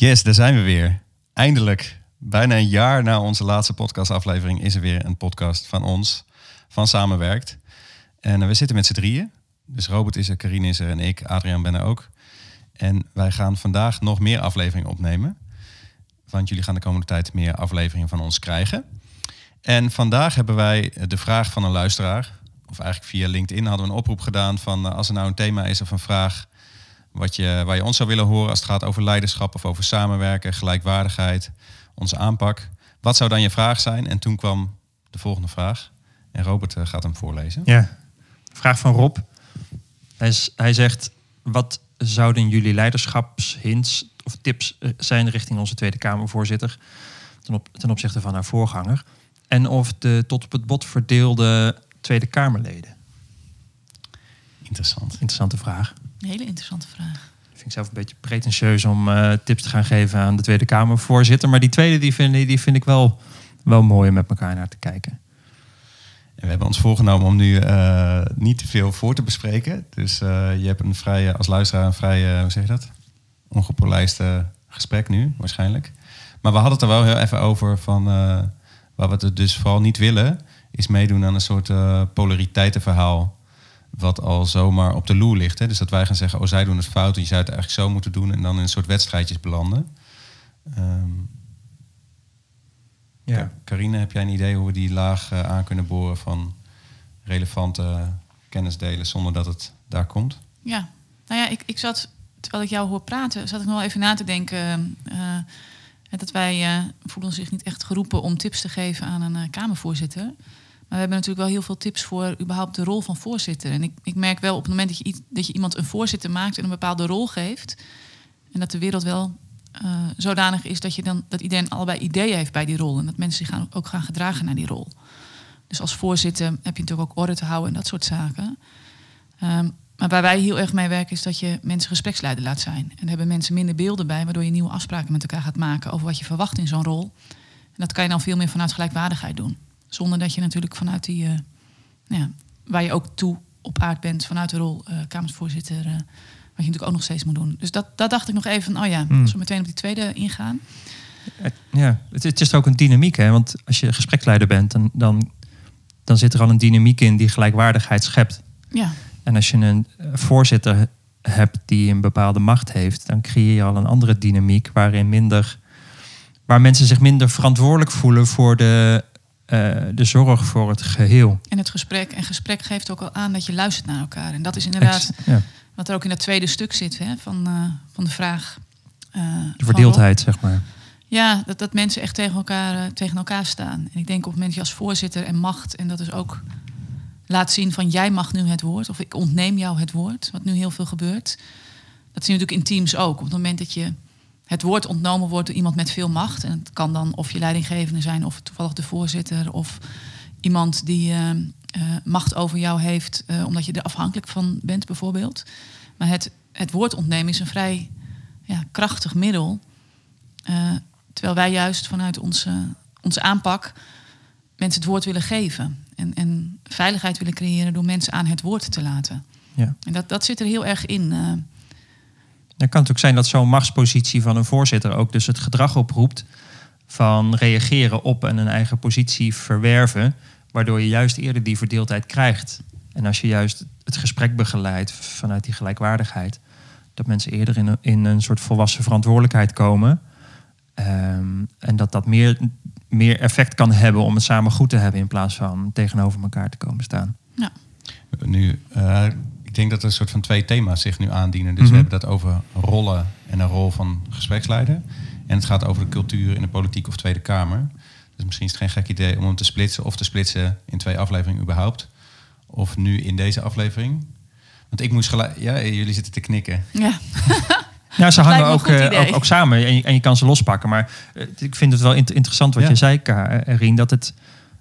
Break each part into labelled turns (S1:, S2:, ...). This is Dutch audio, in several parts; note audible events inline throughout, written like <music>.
S1: Yes, daar zijn we weer. Eindelijk, bijna een jaar na onze laatste podcastaflevering, is er weer een podcast van ons, van Samenwerkt. En eh, we zitten met z'n drieën. Dus Robert is er, Karine is er en ik, Adriaan ben er ook. En wij gaan vandaag nog meer afleveringen opnemen. Want jullie gaan de komende tijd meer afleveringen van ons krijgen. En vandaag hebben wij de vraag van een luisteraar. Of eigenlijk via LinkedIn hadden we een oproep gedaan van eh, als er nou een thema is of een vraag wat je, waar je ons zou willen horen als het gaat over leiderschap of over samenwerken, gelijkwaardigheid, onze aanpak. Wat zou dan je vraag zijn? En toen kwam de volgende vraag. En Robert eh, gaat hem voorlezen.
S2: Ja, vraag van Rob. Hij, hij zegt, wat zouden jullie leiderschapshints of tips eh, zijn richting onze Tweede Kamervoorzitter ten, op, ten opzichte van haar voorganger? En of de tot op het bot verdeelde Tweede Kamerleden?
S1: Interessant.
S2: Interessante vraag.
S3: Een hele interessante vraag.
S2: Ik vind ik zelf een beetje pretentieus om uh, tips te gaan geven aan de Tweede Kamervoorzitter. Maar die tweede die vind, die vind ik wel, wel mooi om met elkaar naar te kijken.
S1: En we hebben ons voorgenomen om nu uh, niet te veel voor te bespreken. Dus uh, je hebt een vrije, als luisteraar een vrij, hoe zeg je dat? Ongepolijste gesprek nu, waarschijnlijk. Maar we hadden het er wel heel even over van waar we het dus vooral niet willen, is meedoen aan een soort polariteitenverhaal wat al zomaar op de loer ligt. Hè? Dus dat wij gaan zeggen, oh zij doen het fout en je zou het eigenlijk zo moeten doen en dan in een soort wedstrijdjes belanden. Um, ja. Carine, heb jij een idee hoe we die laag uh, aan kunnen boren van relevante kennis delen zonder dat het daar komt?
S3: Ja, nou ja, ik, ik zat, terwijl ik jou hoor praten, zat ik nog wel even na te denken. Uh, dat wij uh, voelen zich niet echt geroepen om tips te geven aan een Kamervoorzitter. Maar we hebben natuurlijk wel heel veel tips voor überhaupt de rol van voorzitter. En ik, ik merk wel op het moment dat je, dat je iemand een voorzitter maakt en een bepaalde rol geeft. En dat de wereld wel uh, zodanig is dat, je dan, dat iedereen allebei ideeën heeft bij die rol. En dat mensen zich gaan, ook gaan gedragen naar die rol. Dus als voorzitter heb je natuurlijk ook orde te houden en dat soort zaken. Um, maar waar wij heel erg mee werken is dat je mensen gespreksleider laat zijn. En daar hebben mensen minder beelden bij, waardoor je nieuwe afspraken met elkaar gaat maken over wat je verwacht in zo'n rol. En dat kan je dan veel meer vanuit gelijkwaardigheid doen. Zonder dat je natuurlijk vanuit die, uh, ja, waar je ook toe op aard bent, vanuit de rol uh, Kamersvoorzitter, uh, wat je natuurlijk ook nog steeds moet doen. Dus dat, dat dacht ik nog even van, oh ja, hmm. als we meteen op die tweede ingaan.
S2: Ja, het, het is ook een dynamiek, hè? want als je gespreksleider bent, dan, dan, dan zit er al een dynamiek in die gelijkwaardigheid schept.
S3: Ja.
S2: En als je een voorzitter hebt die een bepaalde macht heeft, dan creëer je al een andere dynamiek waarin minder, waar mensen zich minder verantwoordelijk voelen voor de uh, de zorg voor het geheel.
S3: En het gesprek. En gesprek geeft ook al aan dat je luistert naar elkaar. En dat is inderdaad ja. wat er ook in dat tweede stuk zit hè, van, uh, van de vraag.
S2: Uh, de verdeeldheid, zeg maar.
S3: Ja, dat, dat mensen echt tegen elkaar, tegen elkaar staan. En ik denk op het moment dat je als voorzitter en macht, en dat is ook laat zien van jij mag nu het woord, of ik ontneem jou het woord, wat nu heel veel gebeurt. Dat zie je natuurlijk in teams ook. Op het moment dat je het woord ontnomen wordt door iemand met veel macht. En het kan dan of je leidinggevende zijn, of toevallig de voorzitter, of iemand die uh, uh, macht over jou heeft, uh, omdat je er afhankelijk van bent, bijvoorbeeld. Maar het, het woord ontnemen is een vrij ja, krachtig middel. terwijl wij juist vanuit onze, onze aanpak mensen het woord willen geven. En, en veiligheid willen creëren door mensen aan het woord te laten. Ja. En dat, dat zit er heel erg in.
S2: Dan kan het ook zijn dat zo'n machtspositie van een voorzitter ook dus het gedrag oproept van reageren op en een eigen positie verwerven, waardoor je juist eerder die verdeeldheid krijgt. En als je juist het gesprek begeleidt vanuit die gelijkwaardigheid, dat mensen eerder in een, in een soort volwassen verantwoordelijkheid komen. Um, en dat dat meer, meer effect kan hebben om het samen goed te hebben in plaats van tegenover elkaar te komen staan.
S3: Ja.
S1: Nu, uh, ik denk dat er een soort van twee thema's zich nu aandienen. Dus we mhm. hebben dat over rollen en een rol van gespreksleider. En het gaat over de cultuur in de politiek of Tweede Kamer. Dus misschien is het geen gek idee om hem te splitsen of te splitsen in twee afleveringen überhaupt. Of nu in deze aflevering. Want ik moest gelijk. Ja, jullie zitten te knikken.
S3: Ja. <laughs>
S2: Ja, ze hangen ook, uh, ook, ook, samen en je, en je, kan ze lospakken. Maar uh, ik vind het wel interessant wat je zei, Karin, dat het,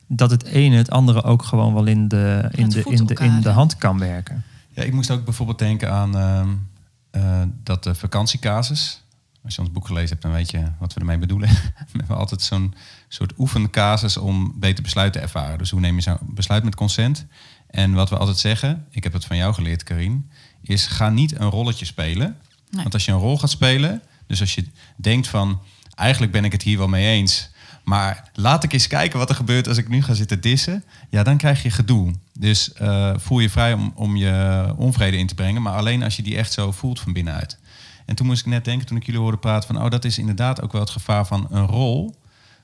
S2: dat het ene het andere ook gewoon wel in de, in de, in de, in de hand kan werken.
S1: Ja, ik moest ook bijvoorbeeld denken aan uh, uh, dat de vakantiecasus. Als je ons boek gelezen hebt, dan weet je wat we ermee bedoelen. <laughs> we hebben altijd zo'n soort oefencasus om beter besluiten te ervaren. Dus hoe neem je zo'n besluit met consent? En wat we altijd zeggen, ik heb het van jou geleerd, Karin, is ga niet een rolletje spelen. Want als je een rol gaat spelen, Dus als je denkt van, eigenlijk ben ik het hier wel mee eens, maar laat ik eens kijken wat er gebeurt als ik nu ga zitten dissen, ja, dan krijg je gedoe. Dus eh, voel je vrij om, om je onvrede in te brengen, maar alleen als je die echt zo voelt van binnenuit. En toen moest ik net denken, toen ik jullie hoorde praten, van, oh, dat is inderdaad ook wel het gevaar van een rol.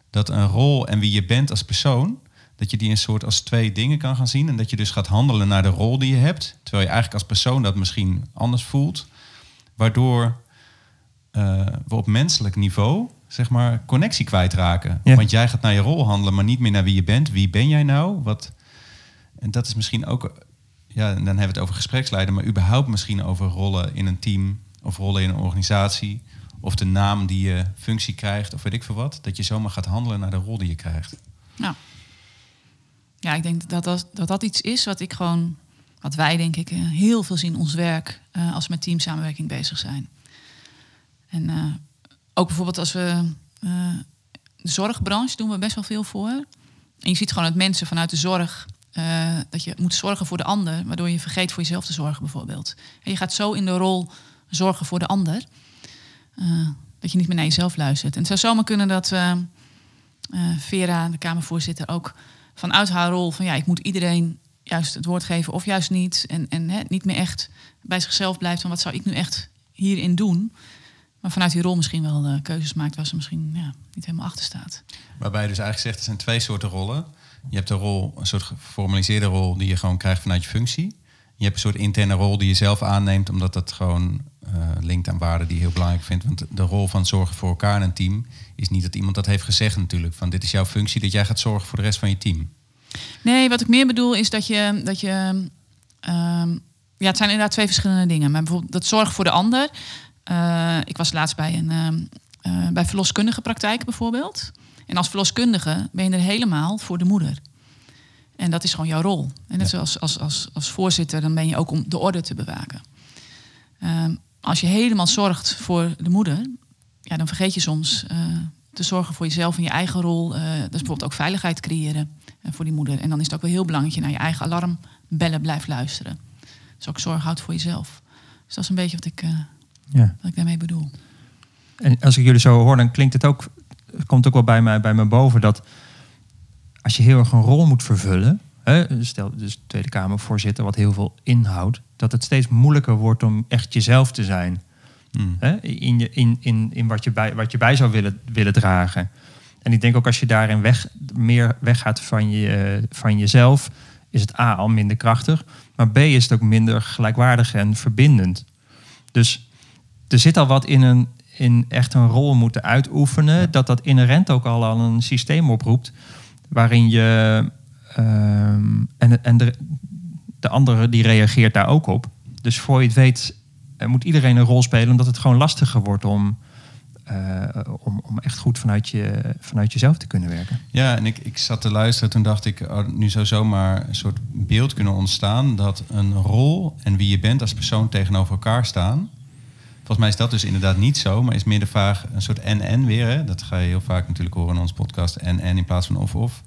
S1: Dat een rol en wie je bent als persoon, dat je die een soort als twee dingen kan gaan zien. En dat je dus gaat handelen naar de rol die je hebt. Terwijl je eigenlijk als persoon dat misschien anders voelt. Waardoor uh, we op menselijk niveau, zeg maar, connectie kwijtraken.
S2: Ja.
S1: Want jij gaat naar je rol handelen, maar niet meer naar wie je bent. Wie ben jij nou? Wat... En dat is misschien ook, ja, en dan hebben we het over gespreksleider, maar überhaupt misschien over rollen in een team of rollen in een organisatie. Of de naam die je functie krijgt, of weet ik veel wat. Dat je zomaar gaat handelen naar de rol die je krijgt.
S3: Nou, ja, ik denk dat dat, dat dat iets is wat ik gewoon, wat wij denk ik eh, heel veel zien in ons werk uh, als we met teamsamenwerking bezig zijn. En uh, ook bijvoorbeeld als we de zorgbranche doen we best wel veel voor. En je ziet gewoon dat mensen vanuit de zorg dat je moet zorgen voor de ander, waardoor je vergeet voor jezelf te zorgen bijvoorbeeld. En je gaat zo in de rol zorgen voor de ander, dat je niet meer naar jezelf luistert. En het zou zomaar kunnen dat Vera, de Kamervoorzitter, ook vanuit haar rol van ja, ik moet iedereen juist het woord geven of juist niet. En, en hè, niet meer echt bij zichzelf blijft van wat zou ik nu echt hierin doen. Maar vanuit die rol misschien wel uh, keuzes maakt waar ze misschien ja, niet helemaal achter staat.
S1: Waarbij je dus eigenlijk zegt, er zijn twee soorten rollen. Je hebt een rol, een soort geformaliseerde rol die je gewoon krijgt vanuit je functie. Je hebt een soort interne rol die je zelf aanneemt, omdat dat gewoon uh, linkt aan waarden die je heel belangrijk vindt. Want de rol van zorgen voor elkaar in een team is niet dat iemand dat heeft gezegd natuurlijk. Van dit is jouw functie, dat jij gaat zorgen voor de rest van je team.
S3: Nee, wat ik meer bedoel is dat je. Dat je um, ja, het zijn inderdaad twee verschillende dingen. Maar bijvoorbeeld dat zorg voor de ander. Uh, ik was laatst bij een uh, bij verloskundige praktijk bijvoorbeeld. En als verloskundige ben je er helemaal voor de moeder. En dat is gewoon jouw rol. En net zoals als, als, als voorzitter, dan ben je ook om de orde te bewaken. Um, als je helemaal zorgt voor de moeder, ja, dan vergeet je soms uh, te zorgen voor jezelf en je eigen rol. Uh, dus bijvoorbeeld ook veiligheid creëren uh, voor die moeder. En dan is het ook wel heel belangrijk dat je naar je eigen alarmbellen blijft luisteren. Dus ook zorg houdt voor jezelf. Dus dat is een beetje wat ik, ja. wat ik daarmee bedoel.
S2: En als ik jullie zo hoor, dan klinkt het ook, het komt ook wel bij mij, bij me boven dat als je heel erg een rol moet vervullen, hè, stel dus Tweede Kamervoorzitter, wat heel veel inhoudt, dat het steeds moeilijker wordt om echt jezelf te zijn. Hmm. Hè, in, je, in, in, in wat, je bij, wat je bij zou willen, willen dragen. En ik denk ook als je daarin weg, meer weggaat van, je, van jezelf, is het A al minder krachtig, maar B is het ook minder gelijkwaardig en verbindend. Dus er zit al wat in een in echt een rol moeten uitoefenen, dat dat inherent ook al al een systeem oproept waarin je um, en, en de, de andere die reageert daar ook op. Dus voor je het weet moet iedereen een rol spelen, omdat het gewoon lastiger wordt om, uh, om, om echt goed vanuit, je, vanuit jezelf te kunnen werken.
S1: Ja, en ik, ik zat te luisteren, toen dacht ik, oh, nu zou zomaar een soort beeld kunnen ontstaan dat een rol en wie je bent als persoon tegenover elkaar staan. Volgens mij is dat dus inderdaad niet zo, maar is meer de vraag een soort en-en weer. Hè? Dat ga je heel vaak natuurlijk horen in onze podcast, en-en in plaats van of-of.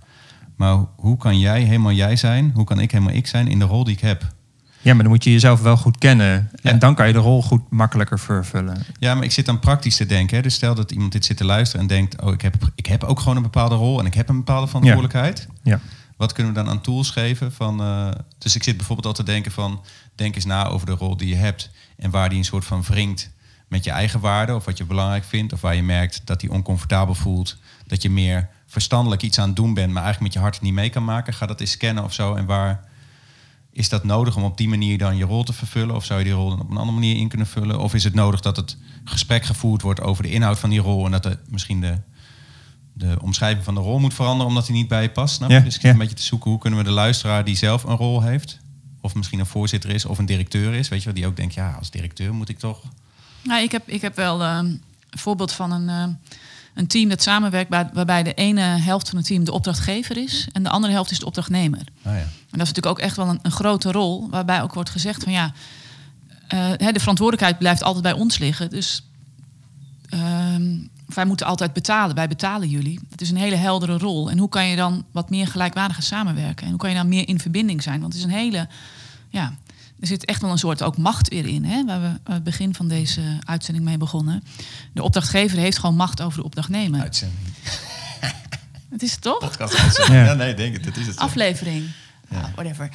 S1: Maar hoe kan jij helemaal jij zijn? Hoe kan ik helemaal ik zijn in de rol die ik heb?
S2: Ja, maar dan moet je jezelf wel goed kennen. Ja. En dan kan je de rol goed makkelijker vervullen.
S1: Ja, maar ik zit dan praktisch te denken. Hè. Dus stel dat iemand dit zit te luisteren en denkt... oh, ik heb, ik heb ook gewoon een bepaalde rol... en ik heb een bepaalde verantwoordelijkheid.
S2: Ja. ja.
S1: Wat kunnen we dan aan tools geven? Van, uh, dus ik zit bijvoorbeeld al te denken van... denk eens na over de rol die je hebt... en waar die een soort van wringt met je eigen waarden... of wat je belangrijk vindt... of waar je merkt dat die oncomfortabel voelt... dat je meer verstandelijk iets aan het doen bent... maar eigenlijk met je hart niet mee kan maken. Ga dat eens scannen of zo. En waar is dat nodig om op die manier dan je rol te vervullen? Of zou je die rol dan op een andere manier in kunnen vullen? Of is het nodig dat het gesprek gevoerd wordt over de inhoud van die rol en dat er misschien de, de omschrijving van de rol moet veranderen omdat die niet bij je past? Snap?
S2: Ja,
S1: dus ik
S2: ja.
S1: een beetje te zoeken hoe kunnen we de luisteraar die zelf een rol heeft, of misschien een voorzitter is of een directeur is, weet je wel, die ook denkt, ja, als directeur moet ik toch.
S3: Nou, ik heb, ik heb wel uh, een voorbeeld van een. Uh, een team dat samenwerkt waarbij de ene helft van het team de opdrachtgever is en de andere helft is de opdrachtnemer.
S1: Oh ja.
S3: En dat is natuurlijk ook echt wel een, een grote rol, waarbij ook wordt gezegd van ja, uh, de verantwoordelijkheid blijft altijd bij ons liggen. Dus uh, wij moeten altijd betalen, wij betalen jullie. Het is een hele heldere rol. En hoe kan je dan wat meer gelijkwaardiger samenwerken? En hoe kan je dan meer in verbinding zijn? Want het is een hele, ja, er zit echt wel een soort ook macht weer in, hè, waar we het begin van deze uitzending mee begonnen. De opdrachtgever heeft gewoon macht over de opdrachtnemer.
S1: Uitzending. <laughs>
S3: Het is het toch?
S1: Podcast uitzending.
S2: Ja.
S1: Ja. nee, denk het. Dat is het.
S3: Aflevering.
S1: Ja.
S3: Ja, whatever.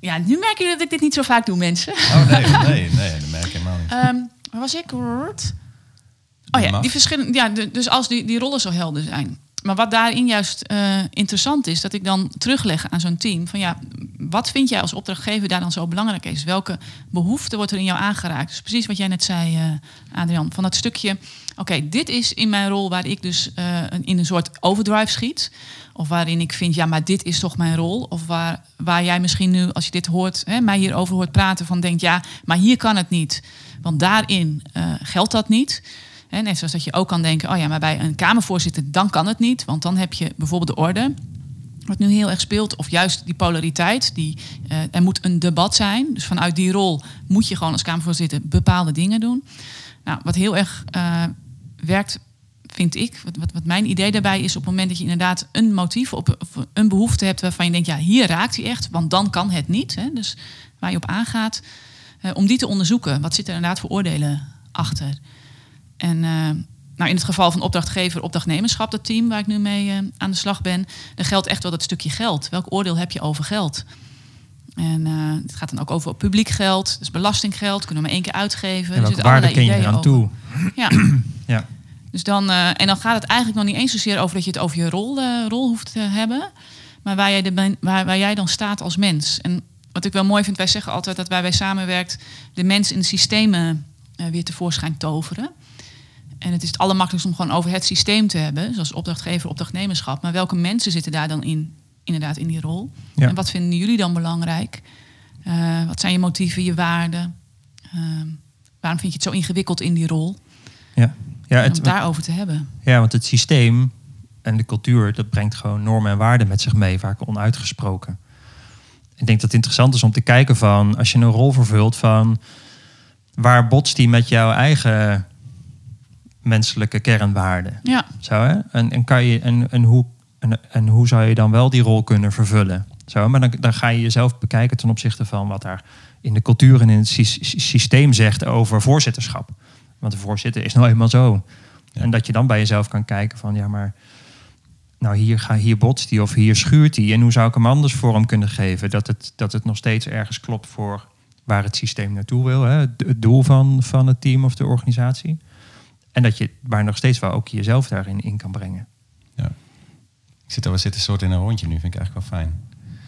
S3: Ja, nu merken jullie dat ik dit niet zo vaak doe, mensen.
S1: Oh nee, nee, nee, dat merk ik helemaal niet.
S3: Ehm waar was ik? Oh ja, die verschillende. Ja, de- dus als die, die rollen zo helder zijn. Maar wat daarin juist eh, interessant is, dat ik dan terugleg aan zo'n team van ja, wat vind jij als opdrachtgever daar dan zo belangrijk is? Welke behoefte wordt er in jou aangeraakt? Dus precies wat jij net zei, eh, Adrian, van dat stukje. Oké, dit is in mijn rol waar ik dus eh, in een soort overdrive schiet. Of waarin ik vind, ja, maar dit is toch mijn rol. Of waar, waar jij misschien nu, als je dit hoort, hè, mij hierover hoort praten, van denkt, ja, maar hier kan het niet. Want daarin geldt dat niet. Hè, net zoals dat je ook kan denken, oh ja, maar bij een Kamervoorzitter, dan kan het niet. Want dan heb je bijvoorbeeld de orde, wat nu heel erg speelt. Of juist die polariteit. Die, eh, er moet een debat zijn. Dus vanuit die rol moet je gewoon als Kamervoorzitter bepaalde dingen doen. Nou, wat heel erg eh, werkt, vind ik, wat, wat, wat mijn idee daarbij is, op het moment dat je inderdaad een motief op of een behoefte hebt waarvan je denkt, ja, hier raakt hij echt, want dan kan het niet. Hè, dus waar je op aangaat, eh, om die te onderzoeken. Wat zit er inderdaad voor oordelen achter? En eh, nou, in het geval van opdrachtgever, opdrachtnemerschap, dat team waar ik nu mee eh, aan de slag ben, dan geldt echt wel dat stukje geld. Welk oordeel heb je over geld? En eh, het gaat dan ook over publiek geld, dus belastinggeld, kunnen we maar één keer uitgeven.
S2: En welke waarde ken je eraan toe?
S3: Ja. <clears throat>
S2: Ja.
S3: Dus dan, en dan gaat het eigenlijk nog niet eens zozeer over dat je het over je rol, rol hoeft te hebben. Maar waar jij, de, ben- waar, waar jij dan staat als mens. En wat ik wel mooi vind, wij zeggen altijd dat wij bij samenwerkt de mens in de systemen weer tevoorschijn toveren. En het is het allermakkelijkst om gewoon over het systeem te hebben, zoals opdrachtgever, opdrachtnemerschap. Maar welke mensen zitten daar dan in, inderdaad in die rol?
S2: Ja.
S3: En wat vinden jullie dan belangrijk? Eh, wat zijn je motieven, je waarden? Ehm, waarom vind je het zo ingewikkeld in die rol?
S2: Ja. Ja,
S3: om
S2: het
S3: daarover te hebben.
S2: ja, want het systeem en de cultuur, dat brengt gewoon normen en waarden met zich mee, vaak onuitgesproken. Ik denk dat het interessant is om te kijken van, als je een rol vervult, van waar botst die met jouw eigen menselijke kernwaarden?
S3: Ja,
S2: Zo, hè? En, en, kan je, en, en, hoe, en, en hoe zou je dan wel die rol kunnen vervullen? Zo, maar dan, dan ga je jezelf bekijken ten opzichte van wat daar in de cultuur en in het sy- sy- systeem zegt over voorzitterschap. Want de voorzitter is nou eenmaal zo.
S1: Ja.
S2: En dat je dan bij jezelf kan kijken van ja, maar nou hier, ga, hier botst hij of hier schuurt hij. En hoe zou ik hem anders vorm kunnen geven? Dat het, dat het nog steeds ergens klopt voor waar het systeem naartoe wil. Hè? Het het doel van, van het team of de organisatie. En dat je maar nog steeds wel ook jezelf daarin in kan brengen.
S1: Ik zit, we zitten soort in een rondje nu, vind ik eigenlijk wel fijn.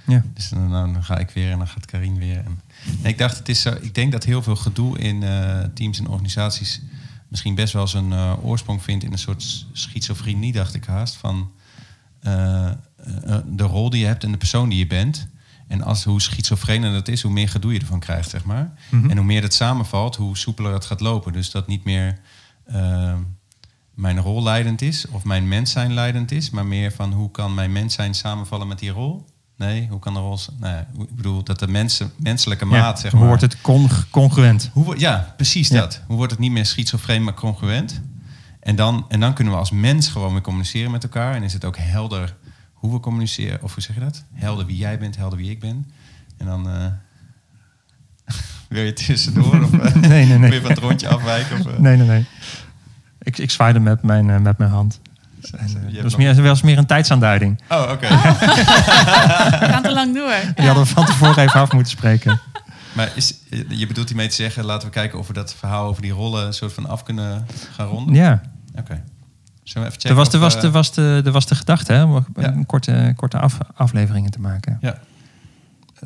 S2: Ja.
S1: Dus dan, dan, ga ik weer en dan gaat Karin weer. En, nee, ik dacht, het is zo, ik denk dat heel veel gedoe in eh, teams en organisaties misschien best wel zijn eh, oorsprong vindt in een soort schizofrenie, dacht ik haast. Van eh, de rol die je hebt en de persoon die je bent. En als, hoe schizofrener dat is, hoe meer gedoe je ervan krijgt, zeg maar.
S2: Mhm.
S1: En hoe meer het samenvalt, hoe soepeler het gaat lopen. Dus dat niet meer eh, mijn rol leidend is of mijn mens zijn leidend is, maar meer van hoe kan mijn mens zijn samenvallen met die rol? Nee, hoe kan de rol... z- Nou ja, ik bedoel, dat de mensen, menselijke maat, zeg
S2: hoe
S1: maar...
S2: wordt het con- congruent?
S1: Hoe, ja, precies
S2: Ja.
S1: dat. Hoe wordt het niet meer schizofreen, maar congruent? En dan, en dan kunnen we als mens gewoon weer communiceren met elkaar. En is het ook helder hoe we communiceren. Of hoe zeg je dat? Helder wie jij bent, helder wie ik ben. En dan... eh, wil je tussendoor? Of <laughs> eh,
S2: Nee, nee,
S1: wil
S2: nee.
S1: je van het rondje afwijken? Of, eh?
S2: Nee, nee, nee. Ik, ik zwaaide met mijn, eh, met mijn hand. En,
S1: Je
S2: dat was
S1: nog-
S2: meer, was meer een tijdsaanduiding.
S1: Oh, oké. <laughs>
S3: we gaan te lang door.
S2: Die hadden we van tevoren even af moeten spreken.
S1: Maar is, je bedoelt hiermee te zeggen, laten we kijken of we dat verhaal over die rollen een soort van af kunnen gaan ronden?
S2: Ja,
S1: Oké. Zullen we even checken?
S2: er was,
S1: of,
S2: er, was, er, was de, er was de gedachte hè, om
S1: Ja.
S2: een korte, korte af, afleveringen te maken.
S1: Ja.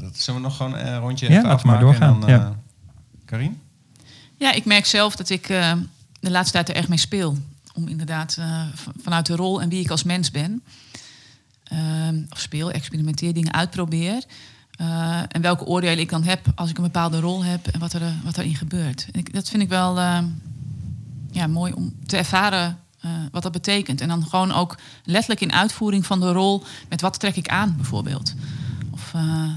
S1: Dat zullen we nog gewoon een rondje
S2: Ja,
S1: even
S2: laten maar
S1: afmaken en
S2: doorgaan,
S1: dan, eh, Karin?
S3: Ja, ik merk zelf dat ik eh, de laatste tijd er erg mee speel. Om inderdaad eh, vanuit de rol en wie ik als mens ben. ehm, of speel, experimenteer, dingen uitprobeer. eh, en welke oordelen ik dan heb als ik een bepaalde rol heb en wat, er, eh, wat erin gebeurt. En ik, dat vind ik wel eh, ja, mooi om te ervaren eh, wat dat betekent. En dan gewoon ook letterlijk in uitvoering van de rol met wat trek ik aan bijvoorbeeld. Of eh, eh,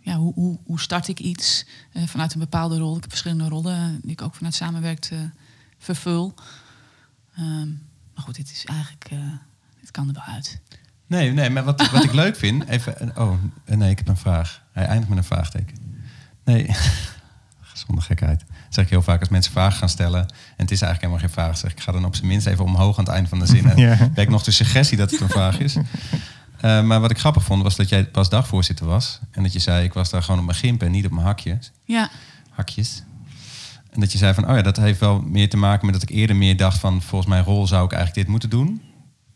S3: ja, hoe, hoe, hoe start ik iets eh, vanuit een bepaalde rol. Ik heb verschillende rollen eh, die ik ook vanuit samenwerkt eh, vervul. Ehm, maar goed, dit is eigenlijk, eh, dit kan er wel uit.
S1: Nee, nee, maar wat, wat ik <laughs> leuk vind... Even, oh, nee, ik heb een vraag. Hij eindigt met een vraagteken. Nee, <laughs> gezonde gekheid. Dat zeg ik heel vaak als mensen vragen gaan stellen. En het is eigenlijk helemaal geen vraag. Zeg ik, ga dan op zijn minst even omhoog aan het eind van de zin. <laughs> En
S2: Ja.
S1: werk nog de suggestie dat het een vraag is. Eh, maar wat ik grappig vond, was dat jij pas dagvoorzitter was. En dat je zei, ik was daar gewoon op mijn gimpen en niet op mijn hakjes.
S3: Ja,
S1: hakjes. En dat je zei van, oh ja, dat heeft wel meer te maken met dat ik eerder meer dacht van, volgens mijn rol zou ik eigenlijk dit moeten doen.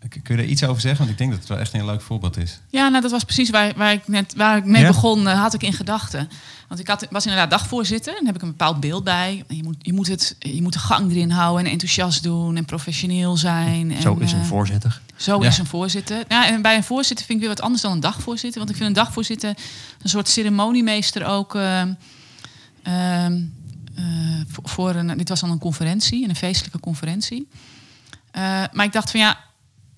S1: Kun je daar iets over zeggen? Want ik denk dat het wel echt een heel leuk voorbeeld is.
S3: Ja, nou, dat was precies waar, waar ik net waar ik mee
S2: Ja?
S3: begon, eh, had ik in gedachten. Want ik had, was inderdaad dagvoorzitter. En heb ik een bepaald beeld bij. Je moet, je moet, het, je moet de gang erin houden en enthousiast doen en professioneel zijn. En,
S2: Zo is een
S3: eh,
S2: voorzitter.
S3: Zo
S1: Ja.
S3: is een voorzitter. Ja, en bij een voorzitter vind ik weer wat anders dan een dagvoorzitter. Want ik vind een dagvoorzitter een soort ceremoniemeester ook. eh, ehm, eh, voor, voor een, dit was dan een conferentie, een feestelijke conferentie. Maar ik dacht van ja,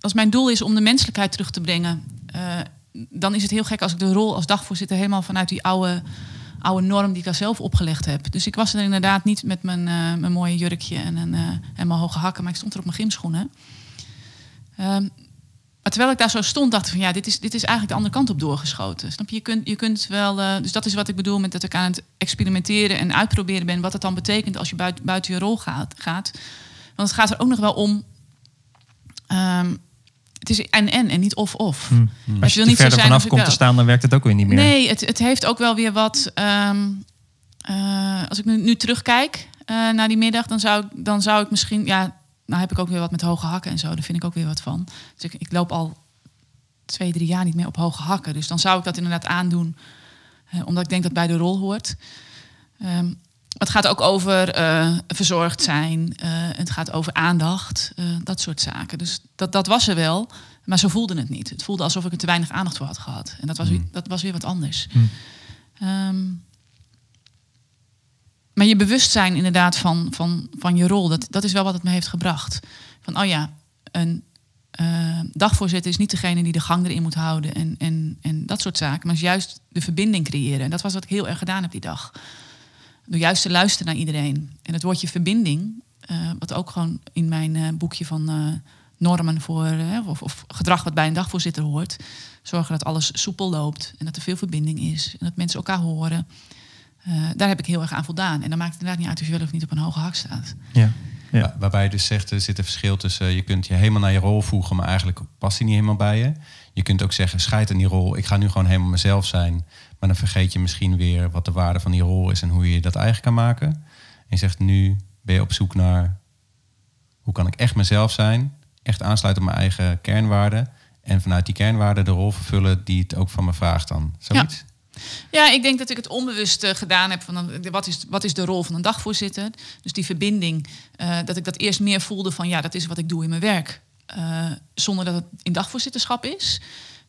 S3: als mijn doel is om de menselijkheid terug te brengen, eh, dan is het heel gek als ik de rol als dagvoorzitter helemaal vanuit die oude, oude norm die ik al zelf opgelegd heb. Dus ik was er inderdaad niet met mijn, eh, mijn mooie jurkje en, een, eh, mijn hoge hakken, maar ik stond er op mijn gymschoenen. Ehm, maar terwijl ik daar zo stond, dacht ik van ja, dit is, dit is eigenlijk de andere kant op doorgeschoten. Snap je? Je kunt, je kunt wel. dus dat is wat ik bedoel met dat ik aan het experimenteren en uitproberen ben. Wat het dan betekent als je buiten, buiten je rol gaat, gaat. Want het gaat er ook nog wel om. ehm, het is en en en niet of-of.
S2: Hm.
S3: Maar
S2: Als
S3: je
S2: er
S3: niet
S2: verder vanaf komt te staan, dan werkt het ook weer niet meer.
S3: Nee, het, het heeft ook wel weer wat. ehm, eh, als ik nu, nu terugkijk eh, naar die middag, dan zou, ik- dan zou ik misschien. Ja, nou heb ik ook weer wat met hoge hakken en zo. Daar vind ik ook weer wat van. Dus ik, ik loop al twee, drie jaar niet meer op hoge hakken. Dus dan zou ik dat inderdaad aandoen, eh, omdat ik denk dat bij de rol hoort. Ehm, het gaat ook over eh, verzorgd zijn. eh, het gaat over aandacht. eh, dat soort zaken. Dus dat, dat was er wel. Maar zo voelde het niet. Het voelde alsof ik er te weinig aandacht voor had gehad. En dat was, weer, dat was weer wat anders.
S2: Hmm.
S3: Ehm, maar je bewustzijn inderdaad van, van, van je rol, dat, dat is wel wat het me heeft gebracht. Van, oh ja, een dagvoorzitter is niet degene die de gang erin moet houden en, en, en dat soort zaken. Maar is juist de verbinding creëren. En dat was wat ik heel erg gedaan heb die dag. Door juist te luisteren naar iedereen. En het woordje verbinding, eh, wat ook gewoon in mijn eh, boekje van eh, normen voor, of, of gedrag wat bij een dagvoorzitter hoort. Zorgen dat alles soepel loopt en dat er veel verbinding is. En dat mensen elkaar horen. Eh, daar heb ik heel erg aan voldaan. En dan maakt het inderdaad niet uit of je wel of niet op een hoge hak staat.
S2: Ja. Ja.
S1: Waar- Waarbij je dus zegt, er zit een verschil tussen... je kunt je helemaal naar je rol voegen, maar eigenlijk past die niet helemaal bij je. Je kunt ook zeggen, scheid aan die rol. Ik ga nu gewoon helemaal mezelf zijn. Maar dan vergeet je misschien weer wat de waarde van die rol is... en hoe je dat eigen kan maken. En je zegt, nu ben je op zoek naar... hoe kan ik echt mezelf zijn? Echt aansluiten op mijn eigen kernwaarden. En vanuit die kernwaarden de rol vervullen die het ook van me vraagt dan. Zoiets?
S3: Ja, ik denk dat ik het onbewust eh, gedaan heb van wat, is, wat is de rol van een dagvoorzitter. Dus die verbinding, eh, dat ik dat eerst meer voelde van ja, dat is wat ik doe in mijn werk. Eh, zonder dat het in dagvoorzitterschap is.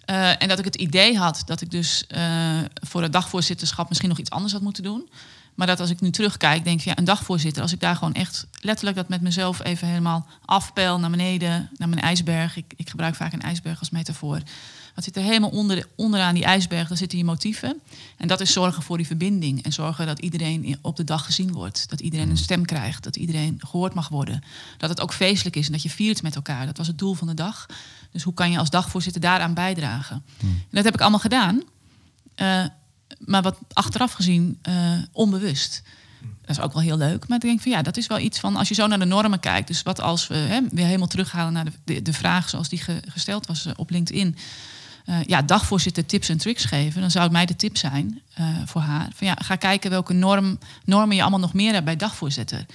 S3: Eh, en dat ik het idee had dat ik dus eh, voor het dagvoorzitterschap misschien nog iets anders had moeten doen. Maar dat als ik nu terugkijk, denk ik, ja, een dagvoorzitter, als ik daar gewoon echt letterlijk dat met mezelf even helemaal afpeil naar beneden, naar mijn ijsberg. Ik, ik gebruik vaak een ijsberg als metafoor. Wat zit er helemaal onder, onderaan die ijsberg? Daar zitten je motieven. En dat is zorgen voor die verbinding. En zorgen dat iedereen op de dag gezien wordt. Dat iedereen een stem krijgt. Dat iedereen gehoord mag worden. Dat het ook feestelijk is en dat je viert met elkaar. Dat was het doel van de dag. Dus hoe kan je als dagvoorzitter daaraan bijdragen? En dat heb ik allemaal gedaan. Eh, maar wat achteraf gezien eh, onbewust. Dat is ook wel heel leuk. Maar ik denk van ja, dat is wel iets van als je zo naar de normen kijkt. Dus wat als we hè, weer helemaal terughalen naar de, de, de vraag zoals die ge- gesteld was eh, op LinkedIn. Eh, ja, dagvoorzitter tips en tricks geven. Dan zou het mij de tip zijn eh, voor haar. Van ja, ga kijken welke norm, normen je allemaal nog meer hebt bij dagvoorzitter.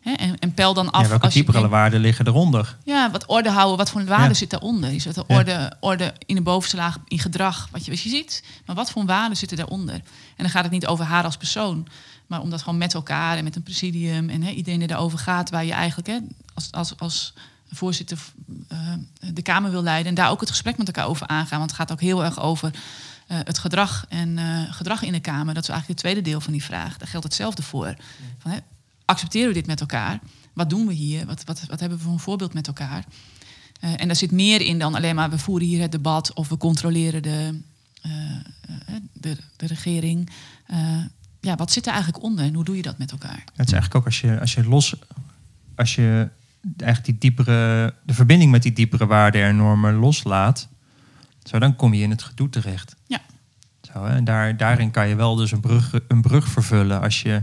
S3: Hè, en, en pel dan af.
S2: Ja, welke diepere waarden liggen eronder?
S3: ja, wat orde houden, wat voor een waarde
S2: Ja.
S3: zit daaronder? Is het
S2: Ja.
S3: orde, orde in de bovenste laag in gedrag, wat je, wat je ziet? Maar wat voor waarden zitten daaronder? En dan gaat het niet over haar als persoon, maar om dat gewoon met elkaar en met een presidium en hè, iedereen die daarover gaat, waar je eigenlijk hè, als, als, als voorzitter eh, de Kamer wil leiden en daar ook het gesprek met elkaar over aangaan. Want het gaat ook heel erg over eh, het gedrag en eh, gedrag in de Kamer. Dat is eigenlijk het tweede deel van die vraag. Daar geldt hetzelfde voor. Van, hè, accepteren we dit met elkaar? Wat doen we hier? Wat, wat, wat hebben we voor een voorbeeld met elkaar? En daar zit meer in dan alleen maar we voeren hier het debat of we controleren de, de, de regering. Ja, wat zit er eigenlijk onder en hoe doe je dat met elkaar?
S2: Het is eigenlijk ook als je, als je los, als je eigenlijk die diepere, de verbinding met die diepere waarden en normen loslaat, Zo, dan kom je in het gedoe terecht.
S3: Ja.
S2: Zo, hè, en daar, daarin kan je wel dus een brug, een brug vervullen als je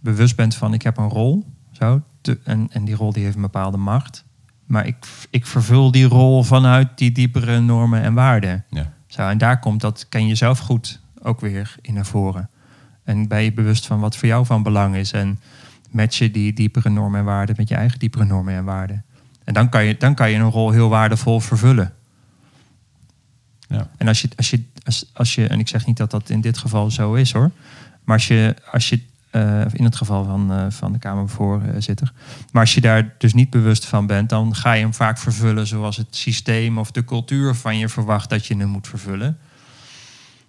S2: bewust bent van ik heb een rol. Zo, te- en, en die rol die heeft een bepaalde macht. Maar ik, ik vervul die rol vanuit die diepere normen en waarden.
S1: Ja.
S2: Zo, en daar komt dat ken je zelf goed ook weer in naar voren. En ben je bewust van wat voor jou van belang is. En match je die diepere normen en waarden met je eigen diepere normen en waarden. En dan kan je, dan kan je een rol heel waardevol vervullen.
S1: Ja.
S2: En als je, als je, als, als je, en ik zeg niet dat dat in dit geval zo is hoor. Maar als je, als je eh, in het geval van, eh, van de Kamervoorzitter. Maar als je daar dus niet bewust van bent, dan ga je hem vaak vervullen zoals het systeem of de cultuur van je verwacht dat je hem moet vervullen.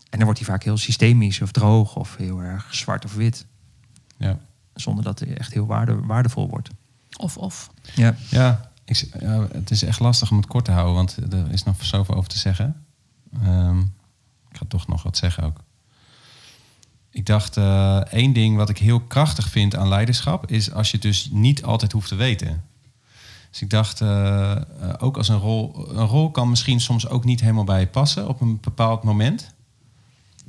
S2: En dan wordt hij vaak heel systemisch of droog of heel erg zwart of wit.
S1: Ja.
S2: Zonder dat hij echt heel waarde, waardevol wordt.
S3: Of, of.
S2: Ja.
S1: Ja, ik, ja, het is echt lastig om het kort te houden, want er is nog zoveel over te zeggen. Ehm, ik ga toch nog wat zeggen ook. Ik dacht, eh, één ding wat ik heel krachtig vind aan leiderschap is als je het dus niet altijd hoeft te weten. Dus ik dacht, eh, eh, ook als een rol, een rol kan misschien soms ook niet helemaal bij je passen op een bepaald moment.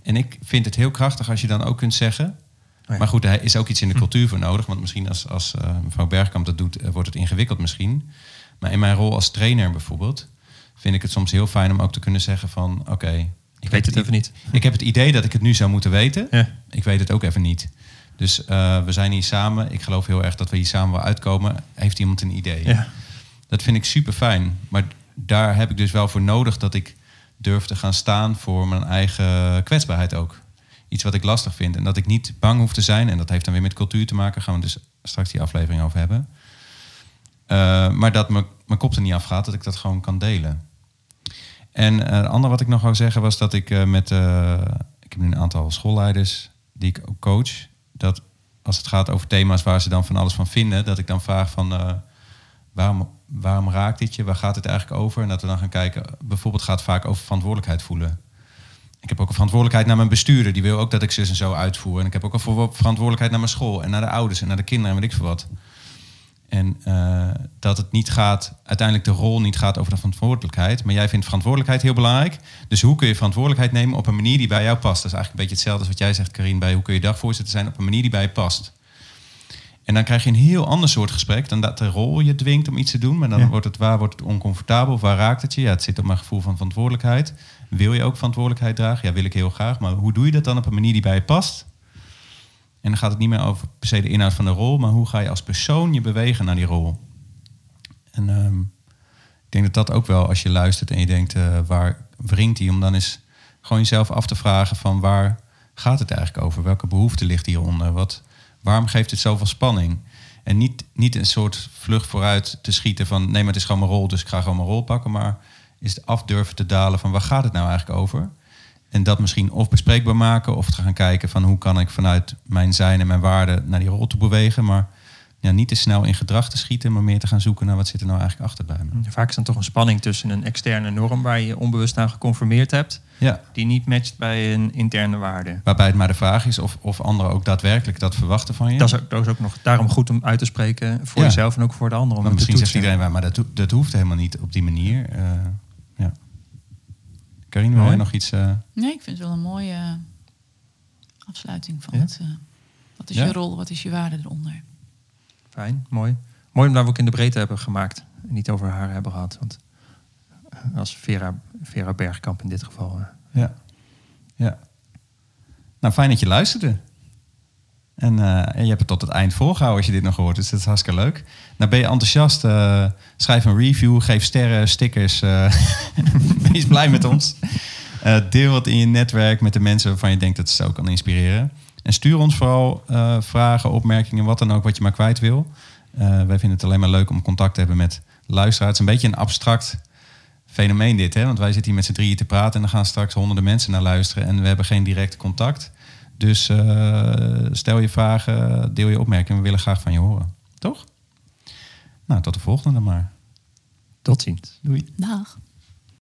S1: En ik vind het heel krachtig als je dan ook kunt zeggen,
S2: ja.
S1: maar goed, er is ook iets in de cultuur voor nodig. Want misschien als, als eh, mevrouw Bergkamp dat doet, eh, wordt het ingewikkeld misschien. Maar in mijn rol als trainer bijvoorbeeld, vind ik het soms heel fijn om ook te kunnen zeggen van oké,
S2: Ik weet het even niet.
S1: Ik heb het idee dat ik het nu zou moeten weten.
S2: Ja.
S1: Ik weet het ook even niet. Dus eh, we zijn hier samen. Ik geloof heel erg dat we hier samen wel uitkomen. Heeft iemand een idee?
S2: Ja.
S1: Dat vind ik super fijn. Maar daar heb ik dus wel voor nodig dat ik durf te gaan staan voor mijn eigen kwetsbaarheid ook. Iets wat ik lastig vind. En dat ik niet bang hoef te zijn. En dat heeft dan weer met cultuur te maken. Gaan we dus straks die aflevering over hebben. Eh, maar dat mijn kop er niet afgaat. Dat ik dat gewoon kan delen. En eh, het andere wat ik nog wou zeggen was dat ik eh, met... ik heb nu een aantal schoolleiders die ik ook coach. Dat als het gaat over thema's waar ze dan van alles van vinden... dat ik dan vraag van... waarom, waarom raakt dit je? Waar gaat het eigenlijk over? En dat we dan gaan kijken. Bijvoorbeeld gaat het vaak over verantwoordelijkheid voelen. Ik heb ook een verantwoordelijkheid naar mijn bestuurder. Die wil ook dat ik zus en zo uitvoer. En ik heb ook een verantwoordelijkheid naar mijn school. En naar de ouders en naar de kinderen en weet ik veel wat. En eh, dat het niet gaat, uiteindelijk de rol niet gaat over de verantwoordelijkheid. Maar jij vindt verantwoordelijkheid heel belangrijk. Dus hoe kun je verantwoordelijkheid nemen op een manier die bij jou past? Dat is eigenlijk een beetje hetzelfde als wat jij zegt, Karin, bij hoe kun je dagvoorzitter zijn op een manier die bij je past. En dan krijg je een heel ander soort gesprek dan dat de rol je dwingt om iets te doen. Maar dan
S2: Ja.
S1: wordt het waar wordt het oncomfortabel of waar raakt het je? Ja, het zit op mijn gevoel van verantwoordelijkheid. Wil je ook verantwoordelijkheid dragen? Ja, wil ik heel graag. Maar hoe doe je dat dan op een manier die bij je past? En dan gaat het niet meer over per se de inhoud van de rol, maar hoe ga je als persoon je bewegen naar die rol? En ehm, ik denk dat dat ook wel, als je luistert en je denkt, eh, waar wringt die? Om dan eens gewoon jezelf af te vragen van waar gaat het eigenlijk over? Welke behoefte ligt hieronder? Wat, waarom geeft het zoveel spanning? En niet, niet een soort vlucht vooruit te schieten van nee, maar het is gewoon mijn rol, dus ik ga gewoon mijn rol pakken. Maar is het af durven te dalen van waar gaat het nou eigenlijk over? En dat misschien of bespreekbaar maken of te gaan kijken van hoe kan ik vanuit mijn zijn en mijn waarden naar die rol toe bewegen. Maar ja, niet te snel in gedrag te schieten, maar meer te gaan zoeken naar wat zit er nou eigenlijk achter bij me.
S2: Vaak is dan toch een spanning tussen een externe norm waar je je onbewust aan geconformeerd hebt,
S1: Ja,
S2: die niet matcht bij een interne waarde.
S1: waarbij het maar de vraag is of, of anderen ook daadwerkelijk dat verwachten van je.
S2: Dat, is ook, dat is ook nog daarom goed om uit te spreken voor
S1: Ja.
S2: jezelf en ook voor de anderen. Om te
S1: misschien zegt iedereen, maar dat, dat hoeft helemaal niet op die manier. Eh. Karin, wil jij nog iets? eh,
S3: Nee, ik vind het wel een mooie eh, afsluiting van
S2: Ja?
S3: het. eh, wat is
S1: Ja?
S3: je rol, wat is je waarde eronder?
S2: Fijn, mooi. Mooi om dat we ook in de breedte hebben gemaakt. En niet over haar hebben gehad. Want als Vera, Vera Bergkamp in dit geval.
S1: Ja. ja. Nou, fijn dat je luisterde. En, eh, en je hebt het tot het eind volgehouden als je dit nog hoort. Dus dat is hartstikke leuk. Nou, ben je enthousiast? eh, schrijf een review, geef sterren, stickers. eh, <laughs> wees blij met ons. Deel het in je netwerk met de mensen waarvan je denkt dat het zo kan inspireren. En stuur ons vooral vragen, opmerkingen, wat dan ook wat je maar kwijt wil. Wij vinden het alleen maar leuk om contact te hebben met luisteraars. Een beetje een abstract fenomeen dit, hè? Want wij zitten hier met z'n drieën te praten en er gaan straks honderden mensen naar luisteren en we hebben geen direct contact. Dus eh, stel je vragen, deel je opmerkingen, we willen graag van je horen. Toch? Nou, tot de volgende dan maar.
S2: tot ziens.
S1: Doei.
S3: Dag.